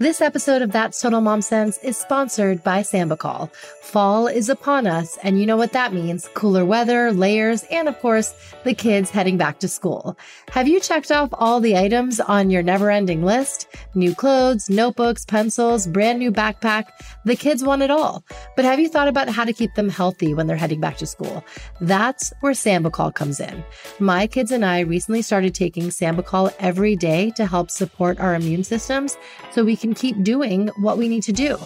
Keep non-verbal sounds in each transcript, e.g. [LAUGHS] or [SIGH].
This episode of That's Total Mom Sense is sponsored by Sambucol. Fall is upon us, and you know what that means cooler weather, layers, and of course, the kids heading back to school. Have you checked off all the items on your never ending list? New clothes, notebooks, pencils, brand new backpack. The kids want it all. But have you thought about how to keep them healthy when they're heading back to school? That's where Sambucol comes in. My kids and I recently started taking Sambucol every day to help support our immune systems so we can can keep doing what we need to do.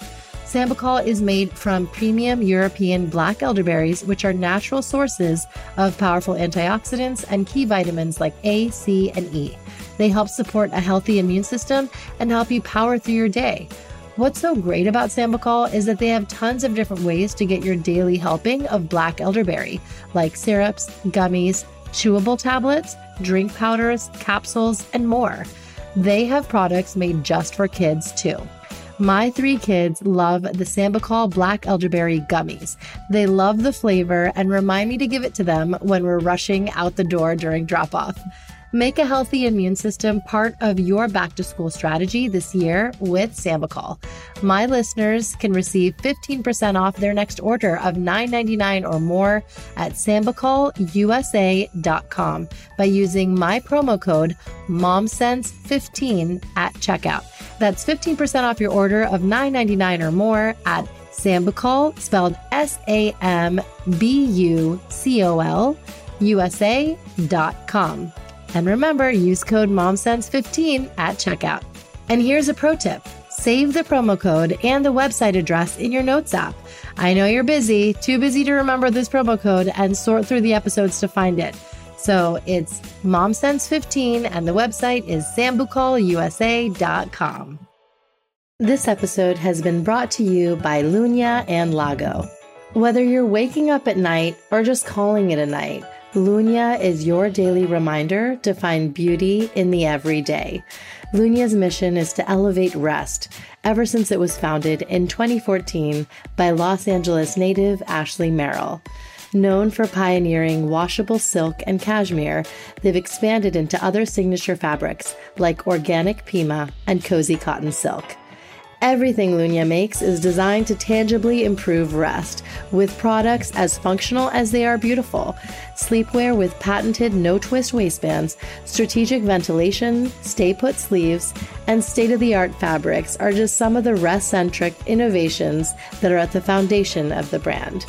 Sambucol is made from premium European black elderberries, which are natural sources of powerful antioxidants and key vitamins like A, C, and E. They help support a healthy immune system and help you power through your day. What's so great about Sambucol is that they have tons of different ways to get your daily helping of black elderberry, like syrups, gummies, chewable tablets, drink powders, capsules, and more. They have products made just for kids too. My three kids love the Sambucol Black Elderberry Gummies. They love the flavor and remind me to give it to them when we're rushing out the door during drop off. Make a healthy immune system part of your back to school strategy this year with Sambucol. My listeners can receive 15% off their next order of $9.99 or more at SambucolUSA.com by using my promo code MOMSENSE15 at checkout. That's 15% off your order of $9.99 or more at Sambucol, spelled S A M B U C O L, USA.com. And remember, use code MOMSENSE15 at checkout. And here's a pro tip. Save the promo code and the website address in your notes app. I know you're busy, too busy to remember this promo code and sort through the episodes to find it. So it's MomSense15 and the website is sambucolusa.com. This episode has been brought to you by Lunya and Lago. Whether you're waking up at night or just calling it a night, Lunya is your daily reminder to find beauty in the everyday. Lunya's mission is to elevate rest ever since it was founded in 2014 by Los Angeles native Ashley Merrill. Known for pioneering washable silk and cashmere, they've expanded into other signature fabrics like organic Pima and cozy cotton silk. Everything Lunya makes is designed to tangibly improve rest, with products as functional as they are beautiful. Sleepwear with patented no twist waistbands, strategic ventilation, stay put sleeves, and state of the art fabrics are just some of the rest centric innovations that are at the foundation of the brand.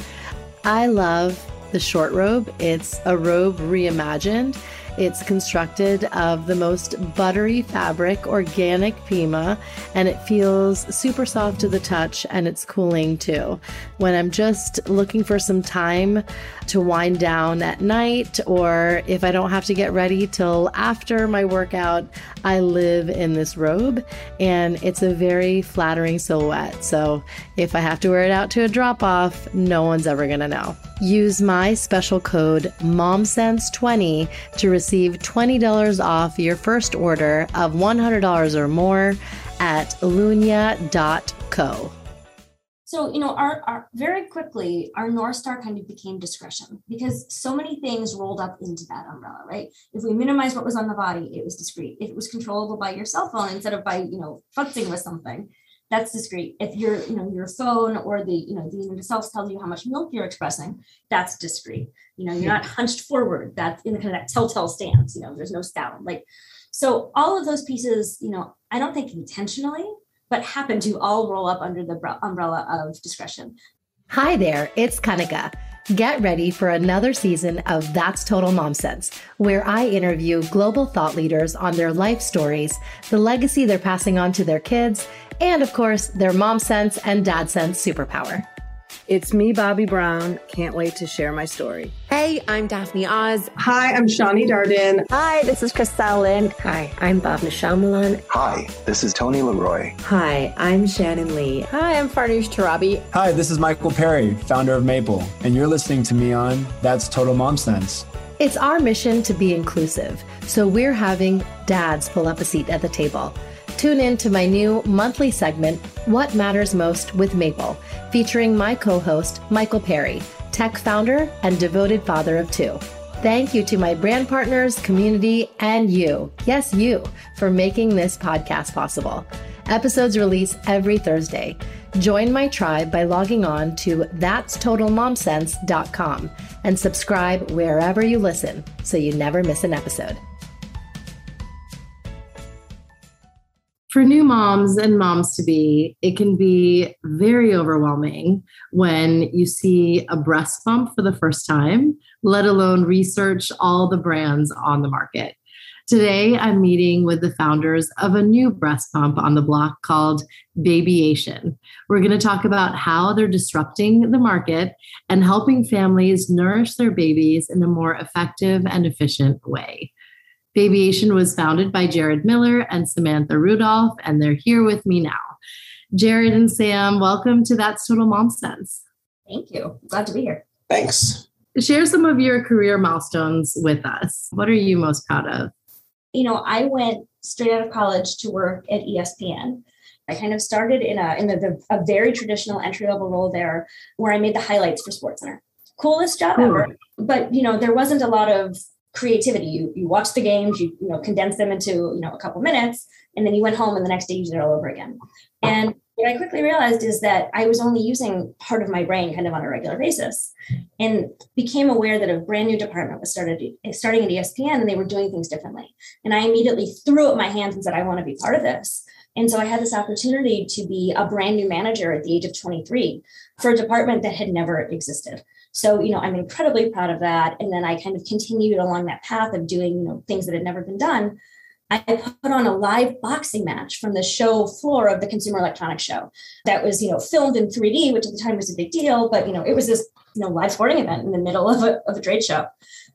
I love the short robe, it's a robe reimagined. It's constructed of the most buttery fabric, organic Pima, and it feels super soft to the touch and it's cooling too. When I'm just looking for some time to wind down at night, or if I don't have to get ready till after my workout, I live in this robe and it's a very flattering silhouette. So if I have to wear it out to a drop off, no one's ever gonna know. Use my special code MOMSENSE20 to receive $20 off your first order of $100 or more at lunya.co. So, you know, our, our very quickly, our North Star kind of became discretion because so many things rolled up into that umbrella, right? If we minimize what was on the body, it was discreet. If it was controllable by your cell phone instead of by, you know, futzing with something, that's discreet. If your, you know, your phone or the, you know, the unit itself tells you how much milk you're expressing, that's discreet. You know, you're not hunched forward. That's in the kind of that telltale stance. You know, there's no sound. Like, so all of those pieces, you know, I don't think intentionally, but happen to all roll up under the umbrella of discretion. Hi there, it's Kanika. Get ready for another season of That's Total Mom Sense, where I interview global thought leaders on their life stories, the legacy they're passing on to their kids, and of course, their mom sense and dad sense superpower. It's me, Bobbi Brown. Can't wait to share my story. Hey, I'm Daphne Oz. Hi, I'm Shawnee Darden. Hi, this is Crystal Lynn. Hi, I'm Bhavna Shyamalan. Hi, this is Tony Leroy. Hi, I'm Shannon Lee. Hi, I'm Farnoosh Torabi. Hi, this is Michael Perry, founder of Maple, and you're listening to me on That's Total Mom Sense. It's our mission to be inclusive, so we're having dads pull up a seat at the table. Tune in to my new monthly segment, What Matters Most with Maple, featuring my co host, Michael Perry, tech founder and devoted father of two. Thank you to my brand partners, community, and you, yes, you, for making this podcast possible. Episodes release every Thursday. Join my tribe by logging on to that'stotalmomsense.com and subscribe wherever you listen so you never miss an episode. For new moms and moms to be, it can be very overwhelming when you see a breast pump for the first time, let alone research all the brands on the market. Today, I'm meeting with the founders of a new breast pump on the block called Babyation. We're going to talk about how they're disrupting the market and helping families nourish their babies in a more effective and efficient way. Babyation was founded by Jared Miller and Samantha Rudolph, and they're here with me now. Jared and Sam, welcome to That's Total Mom Sense. Thank you. Glad to be here. Thanks. Share some of your career milestones with us. What are you most proud of? you know, I went straight out of college to work at ESPN. I kind of started in a in the, a very traditional entry level role there, where I made the highlights for SportsCenter. Coolest job cool. ever, but you know there wasn't a lot of creativity. You you watch the games, you you know condense them into you know a couple minutes, and then you went home and the next day you did it all over again. And what I quickly realized is that I was only using part of my brain kind of on a regular basis and became aware that a brand new department was started starting at ESPN and they were doing things differently. And I immediately threw up my hands and said, I want to be part of this. And so I had this opportunity to be a brand new manager at the age of 23 for a department that had never existed. So, you know, I'm incredibly proud of that. And then I kind of continued along that path of doing, you know, things that had never been done I put on a live boxing match from the show floor of the Consumer Electronics Show that was, you know, filmed in 3D, which at the time was a big deal, but you know, it was this, you know, live sporting event in the middle of a, of a trade show.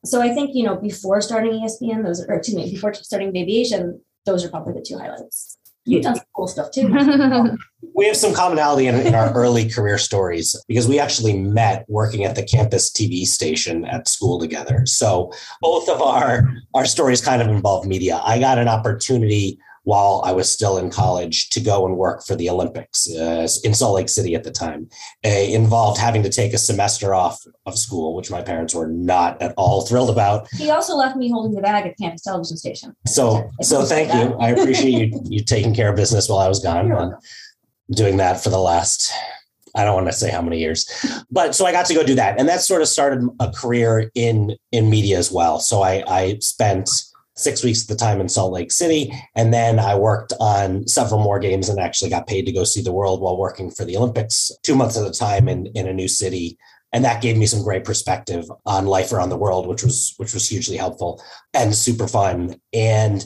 So I think, you know, before starting ESPN, those or excuse me, before starting Babyation, those are probably the two highlights. You've done some cool stuff too. [LAUGHS] we have some commonality in, in, our early career stories because we actually met working at the campus TV station at school together. So both of our our stories kind of involve media. I got an opportunity while I was still in college to go and work for the Olympics uh, in Salt Lake City at the time. Uh, involved having to take a semester off of school, which my parents were not at all thrilled about. He also left me holding the bag at campus television station. So, so thank you. I appreciate you [LAUGHS] you taking care of business while I was gone. And doing that for the last I don't want to say how many years, but so I got to go do that, and that sort of started a career in in media as well. So I I spent six weeks at the time in Salt Lake City. And then I worked on several more games and actually got paid to go see the world while working for the Olympics two months at a time in, in a new city. And that gave me some great perspective on life around the world, which was which was hugely helpful and super fun. And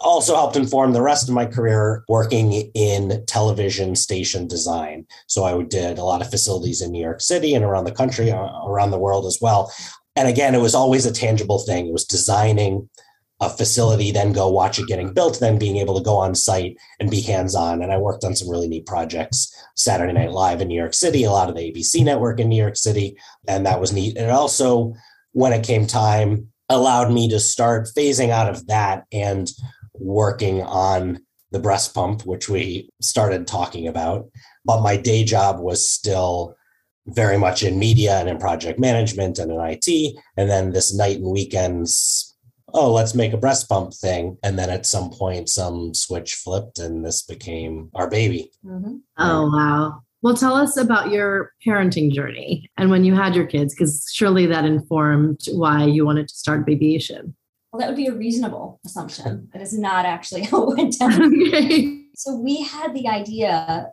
also helped inform the rest of my career working in television station design. So I did a lot of facilities in New York City and around the country, uh, around the world as well. And again, it was always a tangible thing. It was designing a facility, then go watch it getting built, then being able to go on site and be hands on. And I worked on some really neat projects Saturday Night Live in New York City, a lot of the ABC network in New York City. And that was neat. And it also, when it came time, allowed me to start phasing out of that and working on the breast pump, which we started talking about. But my day job was still very much in media and in project management and in IT. And then this night and weekends oh, let's make a breast pump thing. And then at some point, some switch flipped and this became our baby. Mm-hmm. Oh, wow. Well, tell us about your parenting journey and when you had your kids, because surely that informed why you wanted to start Babyation. Well, that would be a reasonable assumption. [LAUGHS] That is not actually how it went down. okay. So we had the idea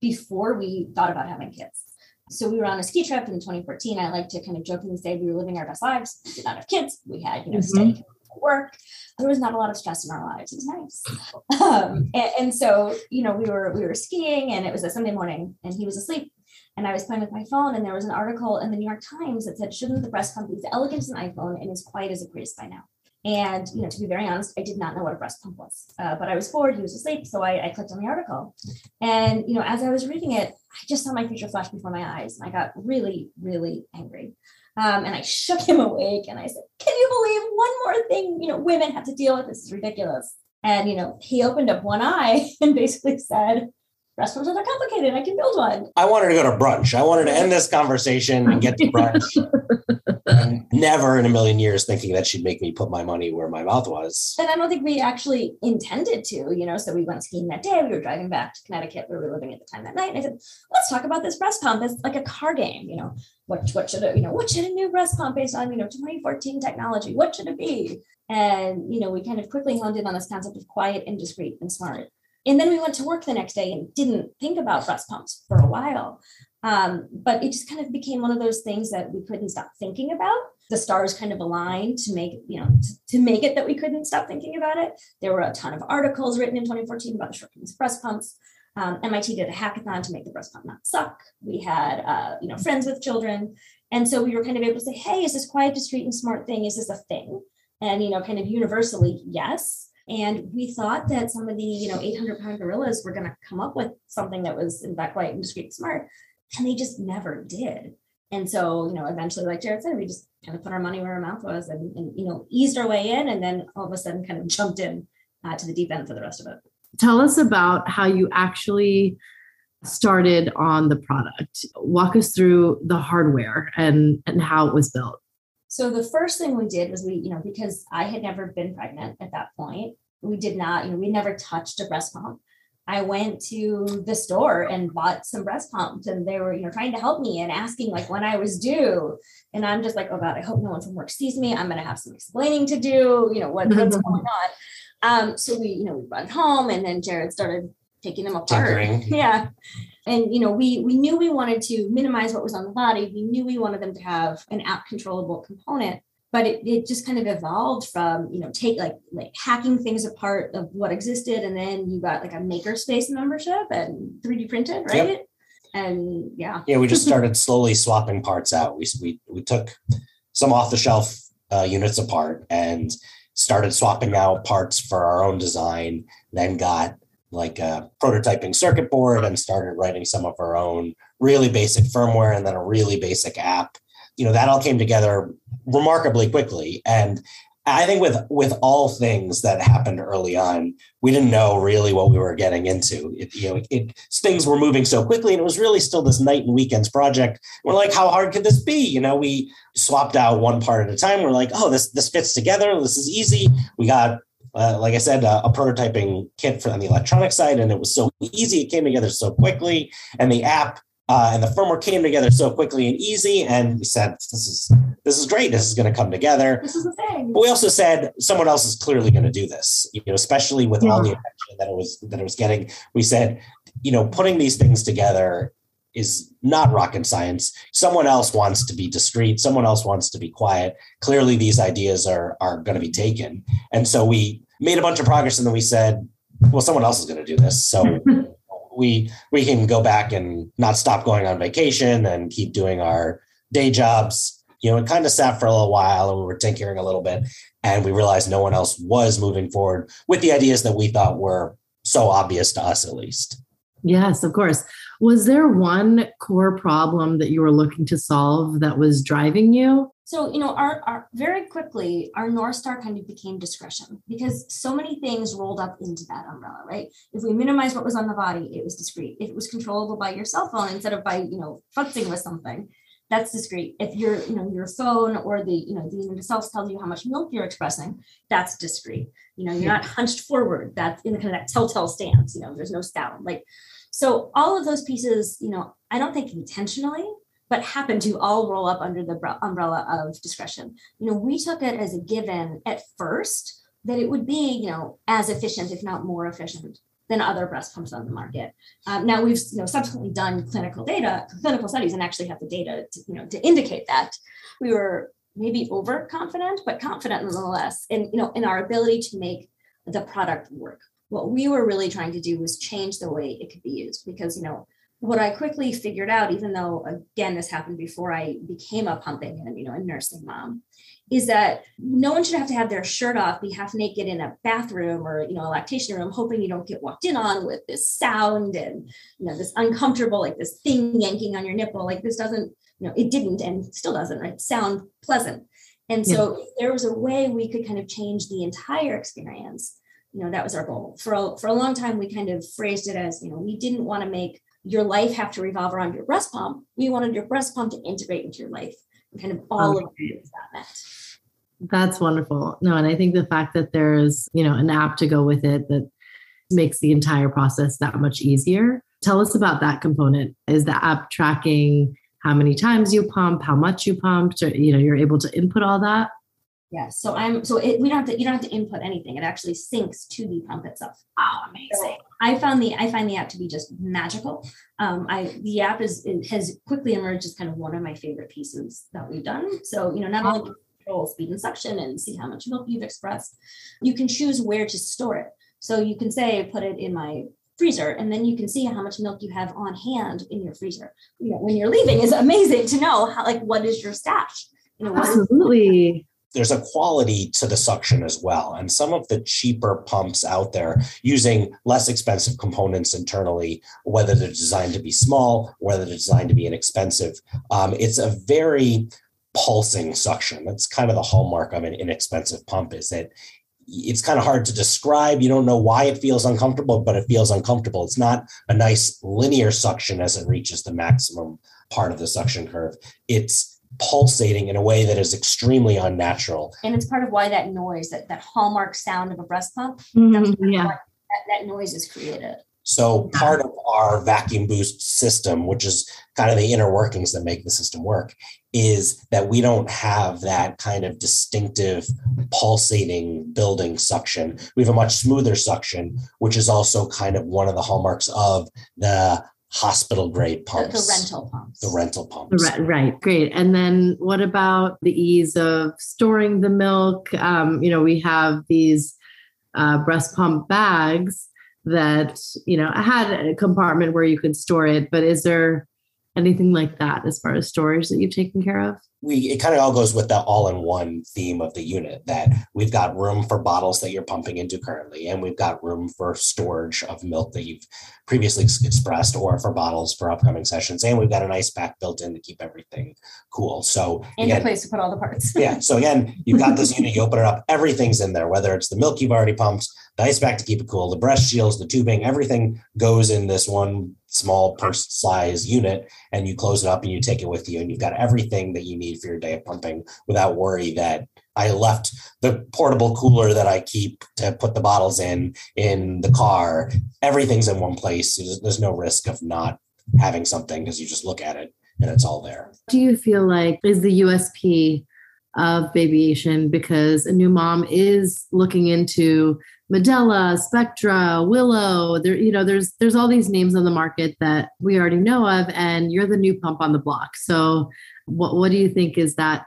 before we thought about having kids. So we were on a ski trip in 2014. I like to kind of jokingly say we were living our best lives. We did not have kids. We had, you know, mm-hmm. steady work. There was not a lot of stress in our lives. It was nice. Um, and, and, so, you know, we were we were skiing, and it was a Sunday morning, and he was asleep. And I was playing with my phone, and there was an article in the New York Times that said, "Shouldn't the breast pump be as elegant as an iPhone and as quiet as a Prius by now?" And you know, to be very honest, I did not know what a breast pump was, uh, but I was bored. He was asleep, so I, I, clicked on the article. And you know, as I was reading it, I just saw my future flash before my eyes, and I got really, really angry. Um, and I shook him awake and I said, Can you believe one more thing, you know, women have to deal with? This is ridiculous. And, you know, he opened up one eye [LAUGHS] and basically said, breast pumps are not complicated. I can build one. I wanted to go to brunch. I wanted to end this conversation and get to brunch. [LAUGHS] never in a million years thinking that she'd make me put my money where my mouth was. And I don't think we actually intended to, you know. So we went skiing that day. We were driving back to Connecticut. Where we were living at the time that night. And I said, let's talk about this breast pump. It's like a car game, you know. What what should it, you know, what should a new breast pump based on, you know, 2014 technology? What should it be? And you know, we kind of quickly honed in on this concept of quiet and discreet and smart. And then we went to work the next day and didn't think about breast pumps for a while. Um, but it just kind of became one of those things that we couldn't stop thinking about. The stars kind of aligned to make, you know, to, to make it that we couldn't stop thinking about it. There were a ton of articles written in 2014 about the shortcomings of breast pumps. Um, MIT did a hackathon to make the breast pump not suck. We had, uh, you know, friends with children. And so we were kind of able to say, hey, is this quiet, discreet, and smart thing? Is this a thing? And, you know, kind of universally, yes. And we thought that some of the, you know, 800 pound gorillas were going to come up with something that was in fact quiet and discreet and smart. And they just never did. And so, you know, eventually, like Jared said, we just kind of put our money where our mouth was and, and you know, eased our way in and then all of a sudden kind of jumped in uh, to the deep end for the rest of it. Tell us about how you actually started on the product. Walk us through the hardware and, and how it was built. So the first thing we did was we, you know, because I had never been pregnant at that point, we did not, you know, we never touched a breast pump. I went to the store and bought some breast pumps and they were, you know, trying to help me and asking like when I was due. And I'm just like, oh God, I hope no one from work sees me. I'm gonna have some explaining to do, you know, what, what's going on. Um, so we, you know, we brought home and then Jared started taking them apart. Tinkering. [LAUGHS] Yeah. And you know, we we knew we wanted to minimize what was on the body. We knew we wanted them to have an app controllable component, but it, it just kind of evolved from, you know, take like like hacking things apart of what existed, and then you got like a makerspace membership and 3D printed, right? Yep. And yeah. Yeah, we just [LAUGHS] started slowly swapping parts out. We we we took some off the shelf uh, units apart and started swapping out parts for our own design. Then got like a prototyping circuit board and started writing some of our own really basic firmware and then a really basic app. You know, that all came together remarkably quickly. And I think with with all things that happened early on, we didn't know really what we were getting into. It, you know, it, things were moving so quickly, and it was really still this night and weekends project. We're like, how hard could this be? You know, we swapped out one part at a time. We're like, oh, this this fits together. This is easy. We got uh, like I said, uh, a prototyping kit for on the electronic side, and it was so easy. It came together so quickly, and the app uh, and the firmware came together so quickly and easy. And we said, "This is this is great. This is going to come together." This is the thing. But we also said someone else is clearly going to do this. You know, especially with all the attention that it was that it was getting. We said, you know, putting these things together is not rocket science. Someone else wants to be discreet. Someone else wants to be quiet. Clearly, these ideas are are going to be taken. And so we made a bunch of progress, and then we said, well, someone else is going to do this. So [LAUGHS] we we can go back and not stop going on vacation and keep doing our day jobs. You know, it kind of sat for a little while, and we were tinkering a little bit, and we realized no one else was moving forward with the ideas that we thought were so obvious to us, at least. Yes, of course. Was there one core problem that you were looking to solve that was driving you? So, you know, our, our very quickly, our North Star kind of became discretion because so many things rolled up into that umbrella, right? If we minimize what was on the body, it was discreet. If it was controllable by your cell phone instead of by, you know, futzing with something, that's discreet. If your, you know, your phone or the, you know, the unit itself tells you how much milk you're expressing, that's discreet. You know, you're not hunched forward. That's in the kind of that telltale stance. You know, there's no sound. Like, so all of those pieces, you know, I don't think intentionally, but happen to all roll up under the umbrella of discretion. You know, we took it as a given at first that it would be, you know, as efficient, if not more efficient than other breast pumps on the market. Um, now we've, you know, subsequently done clinical data, clinical studies, and actually have the data, to, you know, to indicate that we were maybe overconfident, but confident nonetheless, in you know, in our ability to make the product work. What we were really trying to do was change the way it could be used because, you know, what I quickly figured out, even though again this happened before I became a pumping and you know a nursing mom, is that no one should have to have their shirt off, be half naked in a bathroom or you know a lactation room, hoping you don't get walked in on with this sound and you know this uncomfortable like this thing yanking on your nipple. Like this doesn't, you know, it didn't and still doesn't right sound pleasant. And so if there was a way we could kind of change the entire experience you know, that was our goal. For a, for a long time, we kind of phrased it as, you know, we didn't want to make your life have to revolve around your breast pump. We wanted your breast pump to integrate into your life and kind of all okay. of that meant. That's wonderful. No, and I think the fact that there's, you know, an app to go with it that makes the entire process that much easier. Tell us about that component. Is the app tracking how many times you pump, how much you pumped, or, you know, you're able to input all that? Yes. So I'm so it, we don't have to you don't have to input anything. It actually syncs to the pump itself. Oh, amazing. So I found the I find the app to be just magical. Um, I the app is has quickly emerged as kind of one of my favorite pieces that we've done. So you know not only control speed and suction and see how much milk you've expressed, you can choose where to store it. So you can say put it in my freezer and then you can see how much milk you have on hand in your freezer. You know, when you're leaving is amazing to know how like what is your stash. You know, Absolutely there's a quality to the suction as well. And some of the cheaper pumps out there using less expensive components internally, whether they're designed to be small, whether they're designed to be inexpensive, um, it's a very pulsing suction. That's kind of the hallmark of an inexpensive pump is that it's kind of hard to describe. You don't know why it feels uncomfortable, but it feels uncomfortable. It's not a nice linear suction as it reaches the maximum part of the suction curve. It's pulsating in a way that is extremely unnatural. And it's part of why that noise, that, that hallmark sound of a breast pump, mm-hmm, yeah. that, that noise is created. So part of our vacuum boost system, which is kind of the inner workings that make the system work, is that we don't have that kind of distinctive pulsating building suction. We have a much smoother suction, which is also kind of one of the hallmarks of the hospital grade pumps. The, the, rental pumps. The rental pumps. Right, right, great. And then what about the ease of storing the milk? Um, you know, we have these uh, breast pump bags that, you know, had a compartment where you could store it, but is there anything like that as far as storage that you've taken care of? we it kind of all goes with the all-in-one theme of the unit that we've got room for bottles that you're pumping into currently and we've got room for storage of milk that you've previously expressed or for bottles for upcoming sessions and we've got an ice pack built in to keep everything cool so and again, a place to put all the parts yeah so again you've got this unit you open it up everything's in there whether it's the milk you've already pumped the ice pack to keep it cool the breast shields the tubing everything goes in this one small purse size unit and you close it up and you take it with you and you've got everything that you need for your day of pumping without worry that I left the portable cooler that I keep to put the bottles in in the car. Everything's in one place. There's, no risk of not having something because you just look at it and it's all there. Do you feel like is the USP of Babyation because a new mom is looking into Medela, Spectra, Willow. There, you know, there's there's all these names on the market that we already know of, and you're the new pump on the block. So, what what do you think is that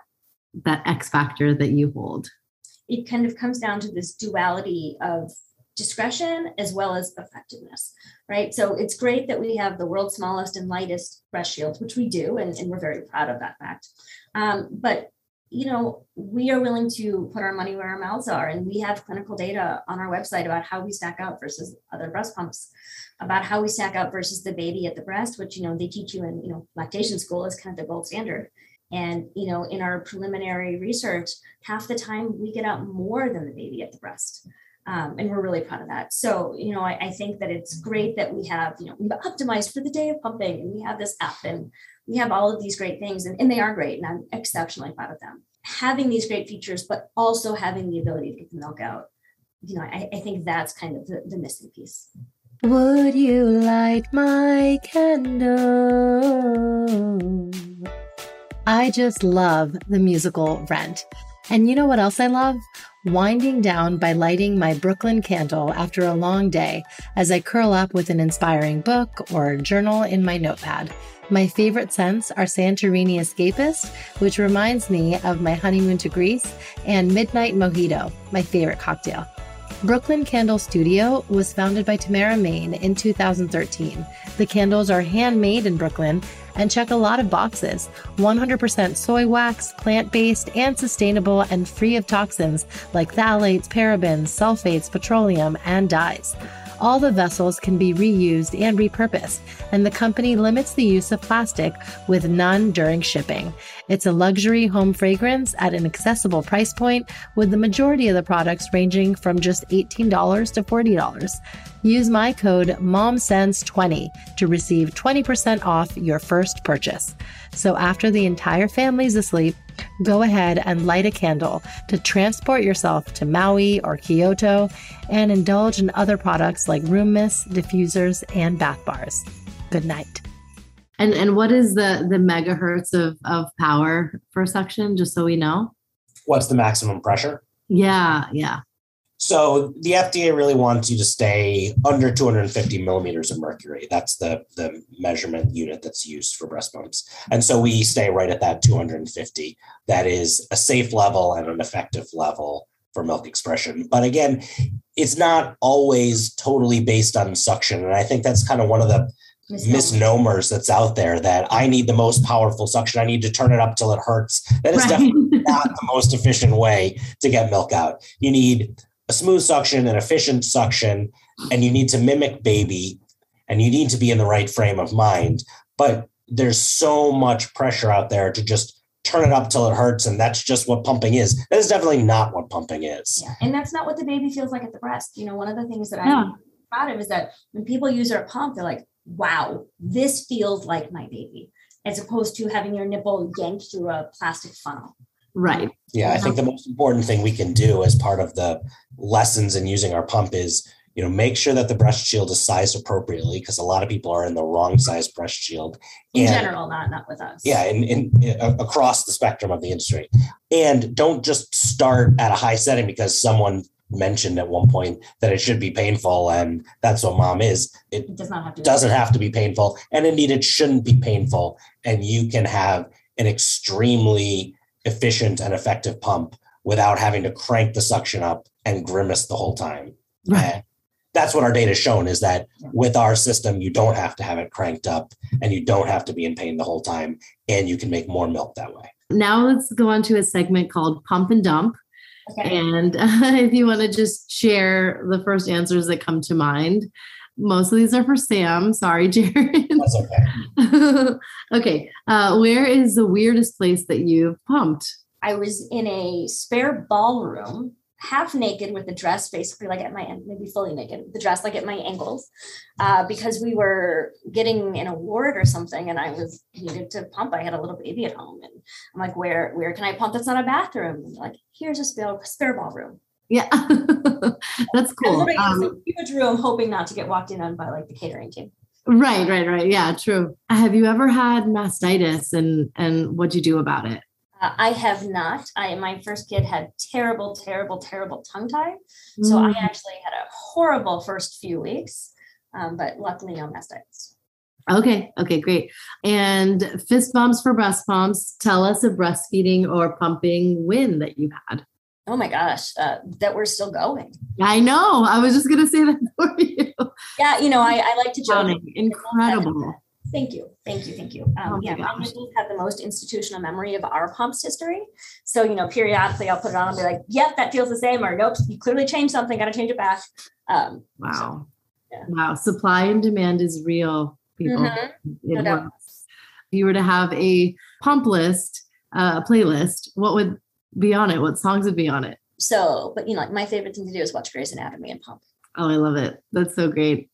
that X factor that you hold? It kind of comes down to this duality of discretion as well as effectiveness, right? So it's great that we have the world's smallest and lightest breast shields, which we do, and, and we're very proud of that fact. Um, but you know, we are willing to put our money where our mouths are. And we have clinical data on our website about how we stack up versus other breast pumps, about how we stack up versus the baby at the breast, which, you know, they teach you in, you know, lactation school is kind of the gold standard. And, you know, in our preliminary research, half the time we get out more than the baby at the breast. Um, and we're really proud of that. So, you know, I, I think that it's great that we have, you know, we've optimized for the day of pumping and we have this app and we have all of these great things and, and they are great and i'm exceptionally proud of them. Having these great features but also having the ability to get the milk out you know i, I think that's kind of the, the missing piece. Would you light my candle? I just love the musical rent. And you know what else I love? Winding down by lighting my Brooklyn candle after a long day as I curl up with an inspiring book or journal in my notepad. My favorite scents are Santorini Escapist, which reminds me of my honeymoon to Greece, and Midnight Mojito, my favorite cocktail. Brooklyn Candle Studio was founded by Tamara Mayne in 2013. The candles are handmade in Brooklyn and check a lot of boxes 100% soy wax, plant based, and sustainable, and free of toxins like phthalates, parabens, sulfates, petroleum, and dyes. All the vessels can be reused and repurposed, and the company limits the use of plastic with none during shipping. It's a luxury home fragrance at an accessible price point, with the majority of the products ranging from just $18 to $40. Use my code MOMSENSE20 to receive 20% off your first purchase. So after the entire family's asleep, go ahead and light a candle to transport yourself to Maui or Kyoto and indulge in other products like room mists, diffusers, and bath bars. Good night. And and what is the the megahertz of of power for suction? Just so we know. What's the maximum pressure? Yeah, yeah. So the FDA really wants you to stay under 250 millimeters of mercury. That's the, the measurement unit that's used for breast pumps. And so we stay right at that 250. That is a safe level and an effective level for milk expression. But again, it's not always totally based on suction. And I think that's kind of one of the misnomers that's out there that I need the most powerful suction. I need to turn it up till it hurts. That is right. definitely not the most efficient way to get milk out. You need a smooth suction, an efficient suction, and you need to mimic baby and you need to be in the right frame of mind. But there's so much pressure out there to just turn it up till it hurts. And that's just what pumping is. That is definitely not what pumping is. Yeah. And that's not what the baby feels like at the breast. You know, one of the things that I'm proud of is that when people use our pump, they're like, wow, this feels like my baby, as opposed to having your nipple yanked through a plastic funnel. Right. Yeah, I think the most important thing we can do as part of the lessons in using our pump is, you know, make sure that the breast shield is sized appropriately because a lot of people are in the wrong size breast shield. In and, general, not not with us. Yeah, in, in, in across the spectrum of the industry, and don't just start at a high setting because someone mentioned at one point that it should be painful and that's what mom is it, it does not have to doesn't have to be painful and indeed it shouldn't be painful and you can have an extremely efficient and effective pump without having to crank the suction up and grimace the whole time. Right. that's what our data has shown is that with our system, you don't have to have it cranked up and you don't have to be in pain the whole time and you can make more milk that way. Now let's go on to a segment called Pump and Dump. Okay. And uh, [LAUGHS] if you want to just share the first answers that come to mind, most of these are for Sam. Sorry, [LAUGHS] Jared. That's okay. [LAUGHS] okay. Uh, where is the weirdest place that you've pumped? I was in a spare ballroom, half naked with the dress basically like at my end, maybe fully naked, the dress like at my ankles, uh, because we were getting an award or something, and I was needed to pump. I had a little baby at home, and I'm like, where where can I pump? That's not a bathroom. like, here's a spare spare ballroom. Yeah, [LAUGHS] that's cool. Um, huge room, hoping not to get walked in on by like the catering team. Right, right, right. Yeah, true. Have you ever had mastitis, and and what'd you do about it? Uh, I have not. I my first kid had terrible, terrible, terrible tongue tie, mm. so I mm. actually had a horrible first few weeks, um, but luckily no mastitis. Okay. Okay. Great. And fist bumps for breast pumps. Tell us a breastfeeding or pumping win that you've had. Oh my gosh, uh, that we're still going. I know. I was just going to say that [LAUGHS] for you. Yeah, you know, I, I like to joke. Incredible. Thank you, thank you, thank you. Um, oh yeah, nipples have the most institutional memory of our pumps history. So you know, periodically I'll put it on and be like, "Yep, that feels the same," or "Nope, you clearly changed something. Got to change it back." Um, wow, so, yeah. wow. Supply and demand is real, people. Mm-hmm. It no works. If you were to have a pump list, uh, a playlist, what would be on it? What songs would be on it? So, but you know, like my favorite thing to do is watch Grey's Anatomy and pump. Oh, I love it. That's so great.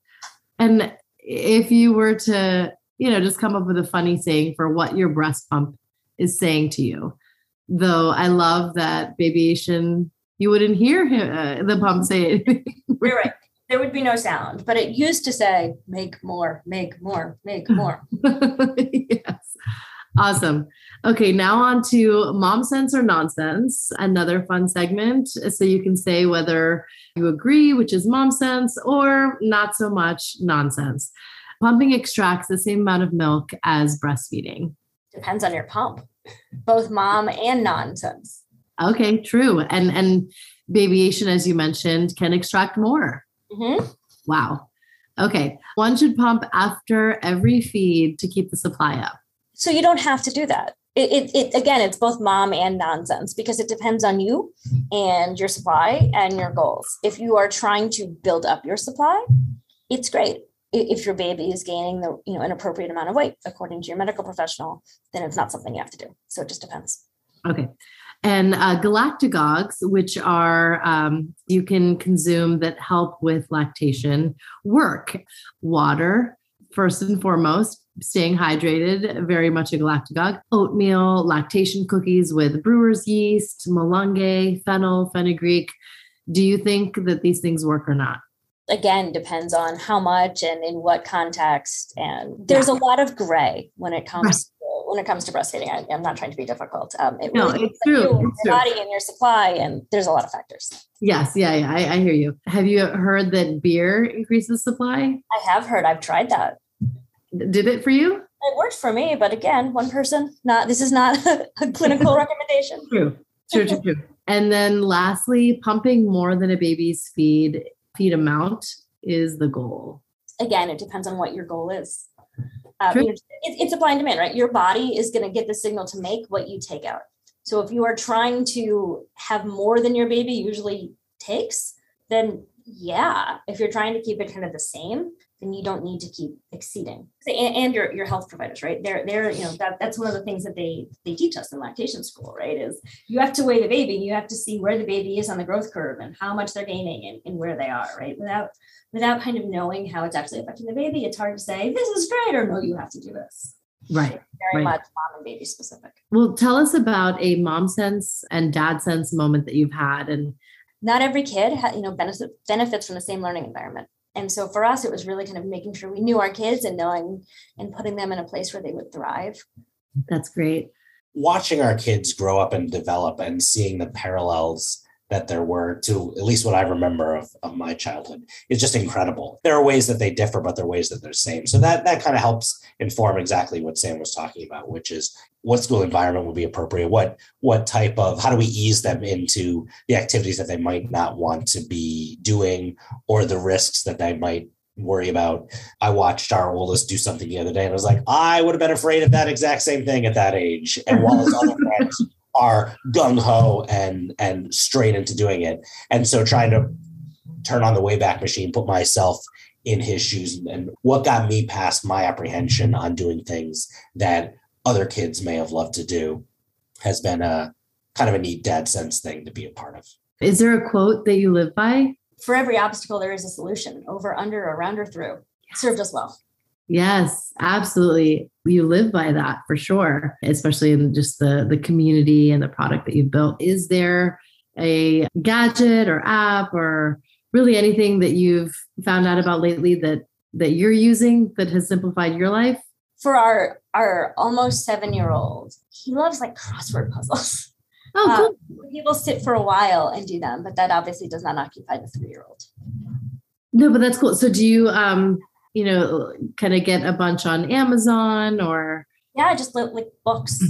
And if you were to, you know, just come up with a funny saying for what your breast pump is saying to you, though I love that babyation, you wouldn't hear him, uh, the pump say it. [LAUGHS] You're right. There would be no sound, but it used to say, make more, make more, make more. [LAUGHS] yes. Awesome. Okay, now on to mom sense or nonsense, another fun segment. So you can say whether you agree, which is mom sense, or not so much nonsense. Pumping extracts the same amount of milk as breastfeeding. Depends on your pump, both mom and nonsense. Okay, true. And and babyation, as you mentioned, can extract more. Mm-hmm. Wow. Okay. One should pump after every feed to keep the supply up. So you don't have to do that. It, it, it, again, it's both mom and nonsense because it depends on you and your supply and your goals. If you are trying to build up your supply, it's great. If your baby is gaining the you know an appropriate amount of weight according to your medical professional, then it's not something you have to do. So it just depends. Okay. And uh, galactagogues, which are um, you can consume that help with lactation, work. Water, first and foremost, staying hydrated, very much a galactagogue. Oatmeal, lactation cookies with brewer's yeast, malunggay, fennel, fenugreek. Do you think that these things work or not? Again, depends on how much and in what context. And there's yeah. a lot of gray when it comes right when it comes to breastfeeding. I, am not trying to be difficult. Um, it no, really it's true. You, it's your true. body and your supply, and there's a lot of factors. Yes, yeah, yeah, I, I hear you. Have you heard that beer increases supply? I have heard. I've tried that. Did it for you? It worked for me, but again, one person. Not this is not [LAUGHS] a clinical [LAUGHS] recommendation. True, true, true, true. And then lastly, pumping more than a baby's feed feed amount is the goal. Again, it depends on what your goal is. Uh, you know, it, it's supply and demand, right? Your body is going to get the signal to make what you take out. So if you are trying to have more than your baby usually takes, then yeah, if you're trying to keep it kind of the same, then you don't need to keep exceeding. And, and, your your health providers, right? They're they're you know that that's one of the things that they they teach us in lactation school, right? Is you have to weigh the baby, you have to see where the baby is on the growth curve and how much they're gaining and, and where they are, right? Without without kind of knowing how it's actually affecting the baby, it's hard to say this is great or no, you have to do this. Right. Very right. much mom and baby specific. Well, tell us about a mom sense and dad sense moment that you've had and not every kid you know benefit, benefits from the same learning environment and so for us it was really kind of making sure we knew our kids and knowing and putting them in a place where they would thrive that's great watching our kids grow up and develop and seeing the parallels that there were to at least what I remember of, of my childhood is just incredible. There are ways that they differ, but there are ways that they're same. So that that kind of helps inform exactly what Sam was talking about, which is what school environment would be appropriate, what what type of how do we ease them into the activities that they might not want to be doing or the risks that they might worry about. I watched our oldest do something the other day and I was like, I would have been afraid of that exact same thing at that age. And while his other [LAUGHS] friends are gung ho and and straight into doing it. And so trying to turn on the wayback machine, put myself in his shoes, and what got me past my apprehension on doing things that other kids may have loved to do has been a kind of a neat dad sense thing to be a part of. Is there a quote that you live by? For every obstacle, there is a solution. Over, under, around, or through. Served us well. Yes, absolutely. You live by that for sure, especially in just the the community and the product that you've built. Is there a gadget or app or really anything that you've found out about lately that that you're using that has simplified your life? For our our almost 7-year-old, he loves like crossword puzzles. [LAUGHS] Oh, cool. Um, he will sit for a while and do them, but that obviously does not occupy the 3-year-old. No, but that's cool. So do you um you know, kind of get a bunch on Amazon or? Yeah, just like books.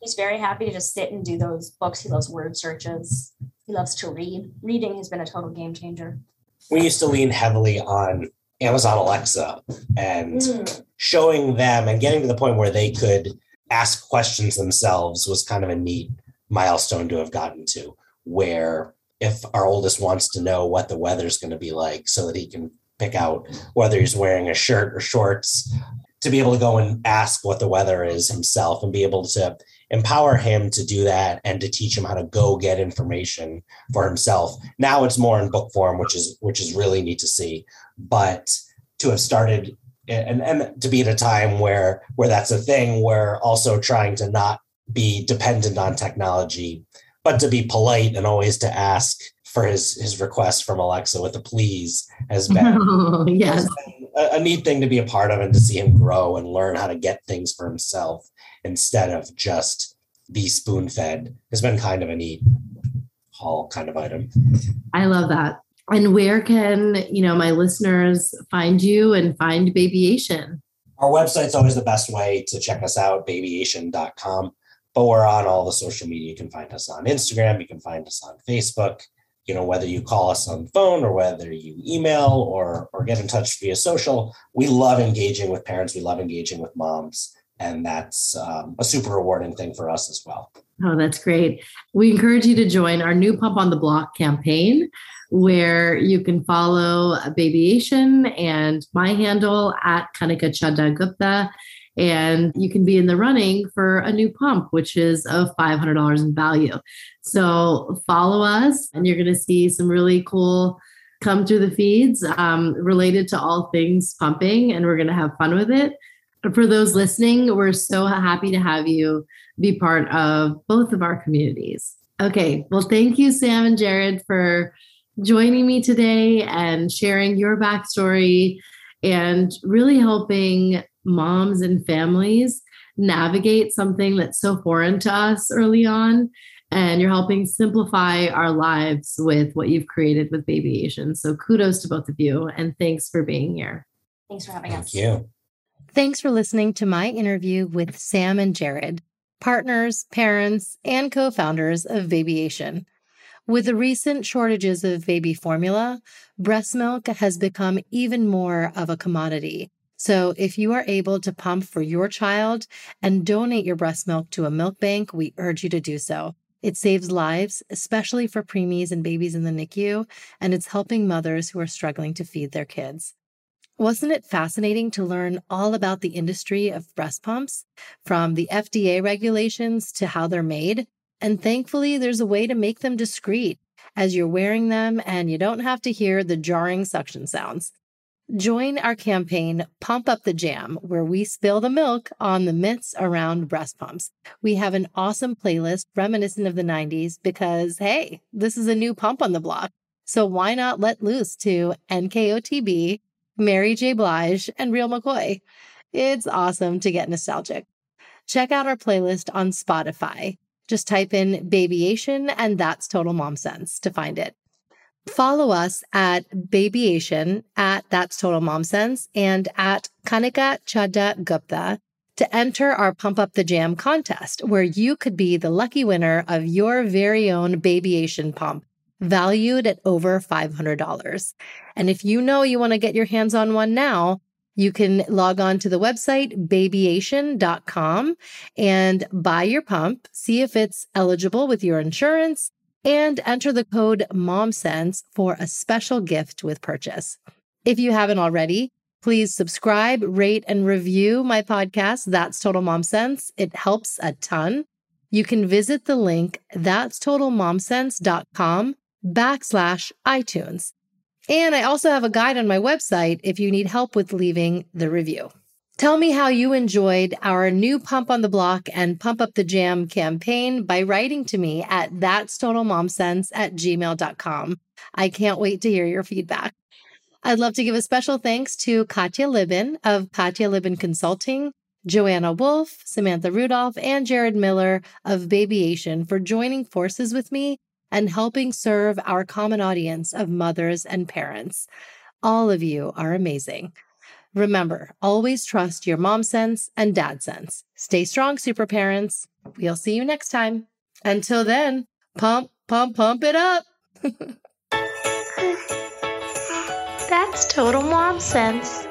He's very happy to just sit and do those books. He loves word searches. He loves to read. Reading has been a total game changer. We used to lean heavily on Amazon Alexa and mm. showing them and getting to the point where they could ask questions themselves was kind of a neat milestone to have gotten to where if our oldest wants to know what the weather's going to be like so that he can pick out whether he's wearing a shirt or shorts to be able to go and ask what the weather is himself and be able to empower him to do that and to teach him how to go get information for himself. Now it's more in book form which is which is really neat to see. But to have started and and to be at a time where where that's a thing where also trying to not be dependent on technology but to be polite and always to ask for his his request from Alexa with a please has been, oh, [LAUGHS] yes. been a, a, neat thing to be a part of and to see him grow and learn how to get things for himself instead of just be spoon fed has been kind of a neat haul kind of item. I love that. And where can you know my listeners find you and find Babyation? Our website's always the best way to check us out, babyation.com. But we're on all the social media. You can find us on Instagram, you can find us on Facebook you know whether you call us on the phone or whether you email or or get in touch via social we love engaging with parents we love engaging with moms and that's um, a super rewarding thing for us as well Oh, that's great. We encourage you to join our new Pump on the Block campaign, where you can follow Babyation and my handle at Kanika Chadda Gupta. And you can be in the running for a new pump, which is of $500 in value. So follow us, and you're going to see some really cool come through the feeds um, related to all things pumping, and we're going to have fun with it. But for those listening, we're so happy to have you be part of both of our communities. Okay, well, thank you, Sam and Jared, for joining me today and sharing your backstory and really helping moms and families navigate something that's so foreign to us early on. And you're helping simplify our lives with what you've created with Babyation. So kudos to both of you and thanks for being here. Thanks for having Thank us. you. Thanks for listening to my interview with Sam and Jared, partners, parents, and co founders of Babyation. With the recent shortages of baby formula, breast milk has become even more of a commodity. So, if you are able to pump for your child and donate your breast milk to a milk bank, we urge you to do so. It saves lives, especially for preemies and babies in the NICU, and it's helping mothers who are struggling to feed their kids. Wasn't it fascinating to learn all about the industry of breast pumps, from the FDA regulations to how they're made? And thankfully, there's a way to make them discreet as you're wearing them and you don't have to hear the jarring suction sounds. Join our campaign, Pump Up the Jam, where we spill the milk on the myths around breast pumps. We have an awesome playlist reminiscent of the 90s because, hey, this is a new pump on the block. So why not let loose to NKOTB, Mary J. Blige, and Real McCoy? It's awesome to get nostalgic. Check out our playlist on Spotify. Just type in Babyation and that's Total Mom Sense to find it. Follow us at Babyation at That's Total Mom Sense and at Kanika Chadda Gupta to enter our Pump Up the Jam contest, where you could be the lucky winner of your very own Babyation pump, valued at over $500. And if you know you want to get your hands on one now, you can log on to the website babyation.com and buy your pump, see if it's eligible with your insurance, and enter the code MOMSENSE for a special gift with purchase. If you haven't already, please subscribe, rate, and review my podcast, That's Total Mom Sense. It helps a ton. You can visit the link that's totalmomsense.com backslash iTunes. And I also have a guide on my website if you need help with leaving the review. Tell me how you enjoyed our new Pump on the Block and Pump Up the Jam campaign by writing to me at that's total mom sense at gmail.com. I can't wait to hear your feedback. I'd love to give a special thanks to Katya Libin of Katya Libin Consulting, Joanna Wolf, Samantha Rudolph, and Jared Miller of Babyation for joining forces with me and helping serve our common audience of mothers and parents. All of you are amazing. Remember, always trust your mom sense and dad sense. Stay strong, super parents. We'll see you next time. Until then, pump, pump, pump it up. [LAUGHS] That's total mom sense.